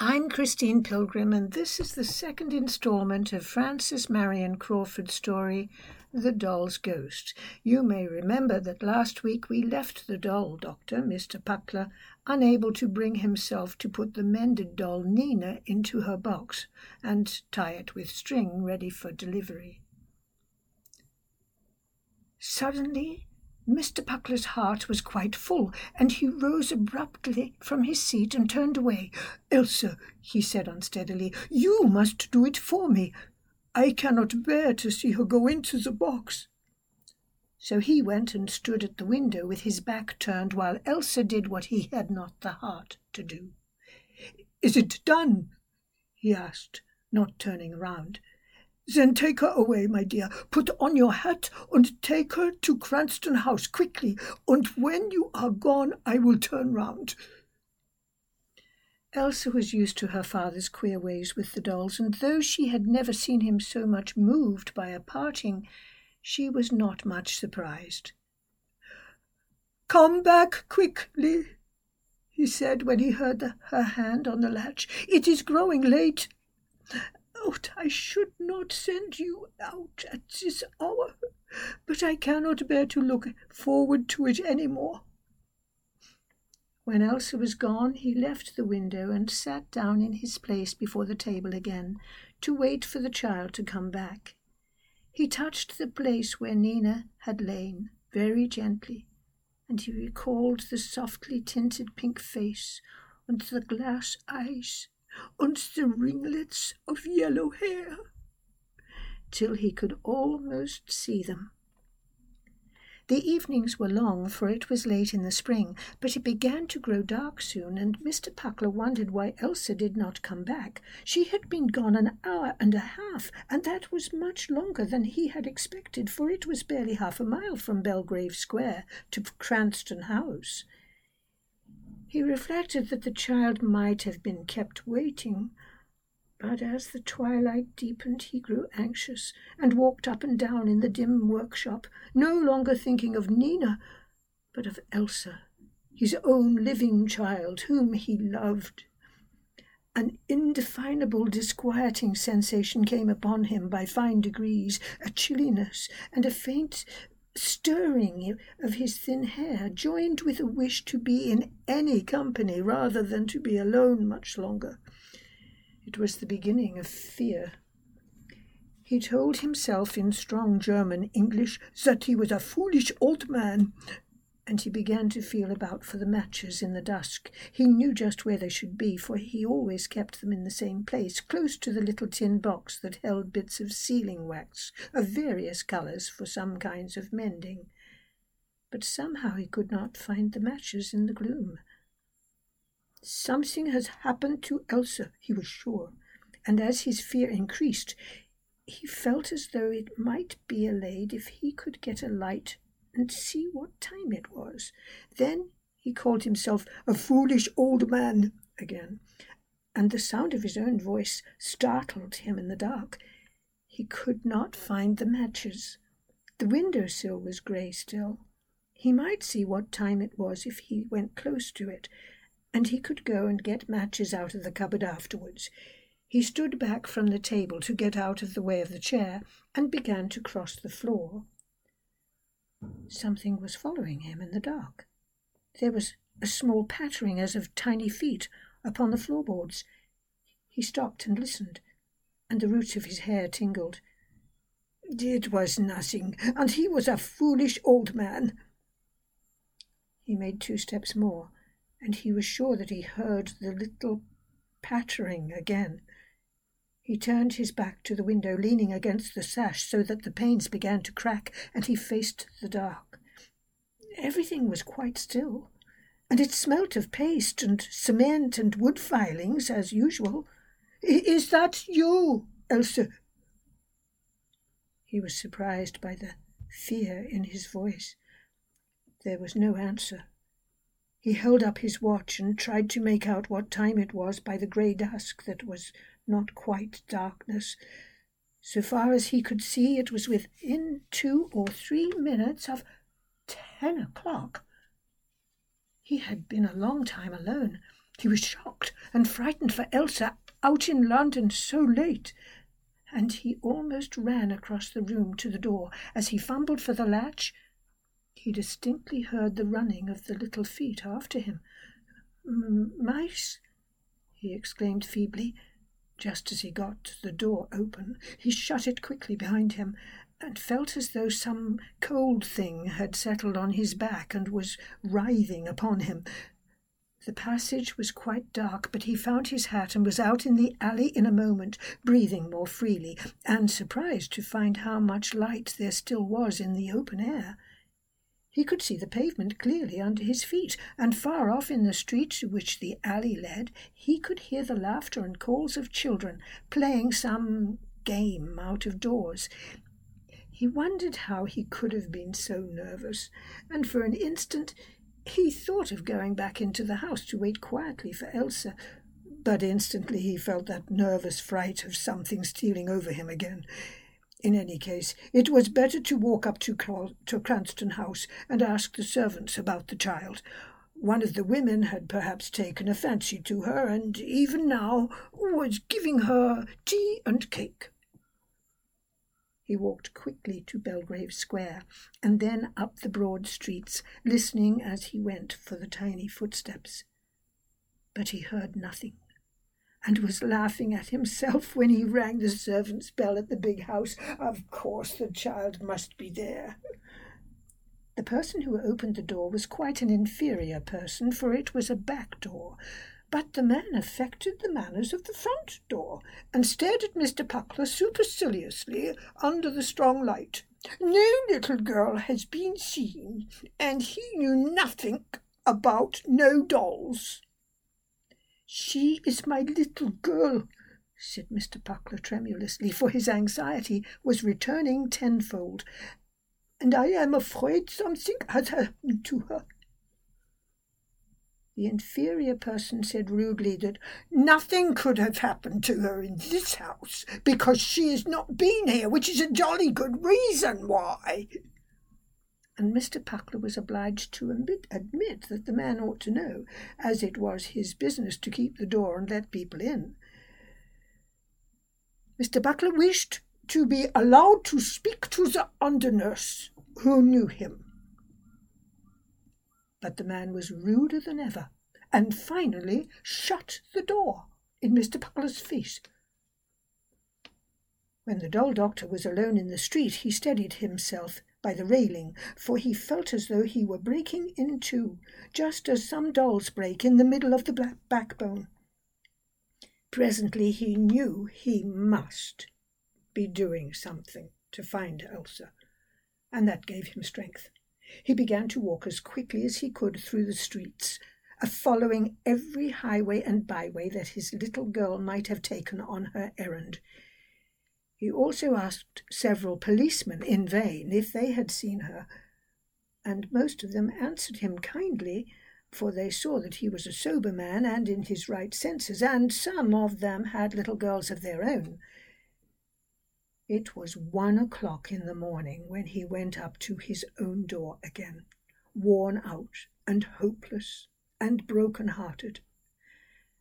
I'm Christine Pilgrim, and this is the second installment of Francis Marion Crawford's story, The Doll's Ghost. You may remember that last week we left the doll doctor, Mr. Puckler, unable to bring himself to put the mended doll Nina into her box and tie it with string ready for delivery. Suddenly, Mr. Puckler's heart was quite full, and he rose abruptly from his seat and turned away. Elsa, he said unsteadily, you must do it for me. I cannot bear to see her go into the box. So he went and stood at the window with his back turned while Elsa did what he had not the heart to do. Is it done? he asked, not turning round. Then take her away, my dear. Put on your hat and take her to Cranston House quickly, and when you are gone I will turn round. Elsa was used to her father's queer ways with the dolls, and though she had never seen him so much moved by a parting, she was not much surprised. Come back quickly, he said when he heard the, her hand on the latch. It is growing late out. I should not send you out at this hour, but I cannot bear to look forward to it any more. When Elsa was gone, he left the window and sat down in his place before the table again to wait for the child to come back. He touched the place where Nina had lain very gently, and he recalled the softly tinted pink face and the glass eyes and the ringlets of yellow hair, till he could almost see them. The evenings were long, for it was late in the spring, but it began to grow dark soon, and Mr. Puckler wondered why Elsa did not come back. She had been gone an hour and a half, and that was much longer than he had expected, for it was barely half a mile from Belgrave Square to Cranston House. He reflected that the child might have been kept waiting, but as the twilight deepened he grew anxious and walked up and down in the dim workshop, no longer thinking of Nina, but of Elsa, his own living child, whom he loved. An indefinable disquieting sensation came upon him by fine degrees, a chilliness and a faint stirring of his thin hair, joined with a wish to be in any company rather than to be alone much longer. It was the beginning of fear. He told himself in strong German English that he was a foolish old man and he began to feel about for the matches in the dusk. He knew just where they should be, for he always kept them in the same place, close to the little tin box that held bits of sealing wax of various colours for some kinds of mending. But somehow he could not find the matches in the gloom. Something has happened to Elsa, he was sure, and as his fear increased, he felt as though it might be allayed if he could get a light and see what time it was. Then he called himself a foolish old man again, and the sound of his own voice startled him in the dark. He could not find the matches. The window sill was grey still. He might see what time it was if he went close to it, and he could go and get matches out of the cupboard afterwards. He stood back from the table to get out of the way of the chair and began to cross the floor. Something was following him in the dark. There was a small pattering as of tiny feet upon the floorboards. He stopped and listened, and the roots of his hair tingled. It was nothing, and he was a foolish old man. He made two steps more, and he was sure that he heard the little pattering again. He turned his back to the window, leaning against the sash so that the panes began to crack, and he faced the dark. Everything was quite still, and it smelt of paste and cement and wood filings as usual. Is that you, Elsa? He was surprised by the fear in his voice. There was no answer. He held up his watch and tried to make out what time it was by the grey dusk that was not quite darkness. So far as he could see, it was within two or three minutes of ten o'clock. He had been a long time alone. He was shocked and frightened for Elsa out in London so late. And he almost ran across the room to the door. As he fumbled for the latch, he distinctly heard the running of the little feet after him. Mice? he exclaimed feebly. Just as he got the door open, he shut it quickly behind him and felt as though some cold thing had settled on his back and was writhing upon him. The passage was quite dark, but he found his hat and was out in the alley in a moment, breathing more freely, and surprised to find how much light there still was in the open air. He could see the pavement clearly under his feet, and far off in the street to which the alley led, he could hear the laughter and calls of children playing some game out of doors. He wondered how he could have been so nervous, and for an instant he thought of going back into the house to wait quietly for Elsa, but instantly he felt that nervous fright of something stealing over him again. In any case, it was better to walk up to, to Cranston House and ask the servants about the child. One of the women had perhaps taken a fancy to her, and even now was giving her tea and cake. He walked quickly to Belgrave Square, and then up the broad streets, listening as he went for the tiny footsteps. But he heard nothing, and was laughing at himself when he rang the servant's bell at the big house. Of course the child must be there. The person who opened the door was quite an inferior person, for it was a back door, but the man affected the manners of the front door, and stared at Mr. Puckler superciliously under the strong light. No little girl has been seen, and he knew nothing about no dolls. She is my little girl, said Mr. Puckler tremulously, for his anxiety was returning tenfold, and I am afraid something has happened to her. The inferior person said rudely that nothing could have happened to her in this house because she has not been here, which is a jolly good reason why. And Mr. Puckler was obliged to admit, admit that the man ought to know, as it was his business to keep the door and let people in. Mr. Puckler wished to be allowed to speak to the under nurse, who knew him. But the man was ruder than ever, and finally shut the door in Mr. Puckler's face. When the doll doctor was alone in the street, he steadied himself by the railing, for he felt as though he were breaking in two, just as some dolls break in the middle of the backbone. Presently he knew he must be doing something to find Elsa, and that gave him strength. He began to walk as quickly as he could through the streets, following every highway and byway that his little girl might have taken on her errand. He also asked several policemen in vain if they had seen her, and most of them answered him kindly, for they saw that he was a sober man and in his right senses, and some of them had little girls of their own. It was one o'clock in the morning when he went up to his own door again, worn out and hopeless and broken hearted.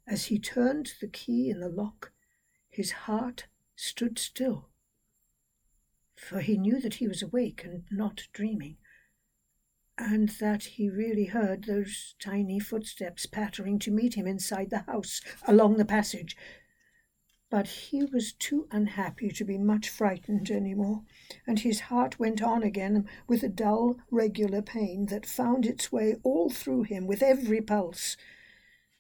As he turned the key in the lock, his heart stood still, for he knew that he was awake and not dreaming, and that he really heard those tiny footsteps pattering to meet him inside the house along the passage but he was too unhappy to be much frightened any more, and his heart went on again with a dull, regular pain that found its way all through him with every pulse.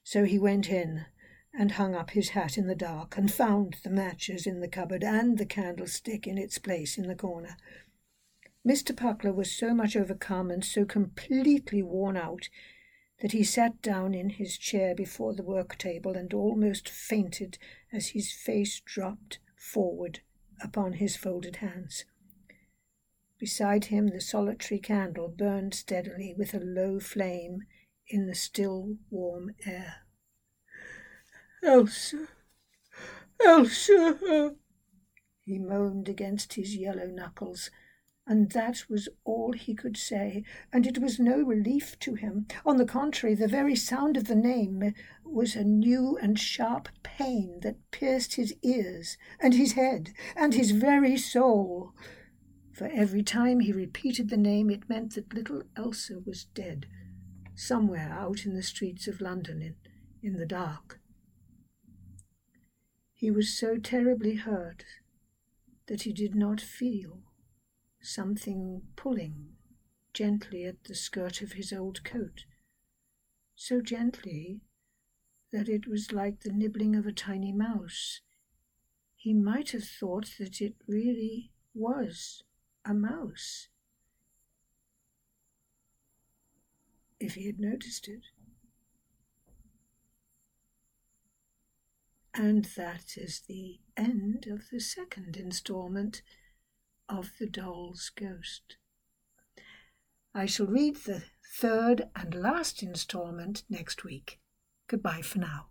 So he went in and hung up his hat in the dark, and found the matches in the cupboard and the candlestick in its place in the corner. Mr. Puckler was so much overcome and so completely worn out that he sat down in his chair before the work table and almost fainted as his face dropped forward upon his folded hands. Beside him, the solitary candle burned steadily with a low flame in the still warm air. Elsa, Elsa, he moaned against his yellow knuckles and that was all he could say, and it was no relief to him. On the contrary, the very sound of the name was a new and sharp pain that pierced his ears, and his head, and his very soul. For every time he repeated the name, it meant that little Elsa was dead, somewhere out in the streets of London in, in the dark. He was so terribly hurt that he did not feel something pulling gently at the skirt of his old coat, so gently that it was like the nibbling of a tiny mouse. He might have thought that it really was a mouse if he had noticed it. And that is the end of the second installment of The Doll's Ghost. I shall read the third and last installment next week. Goodbye for now.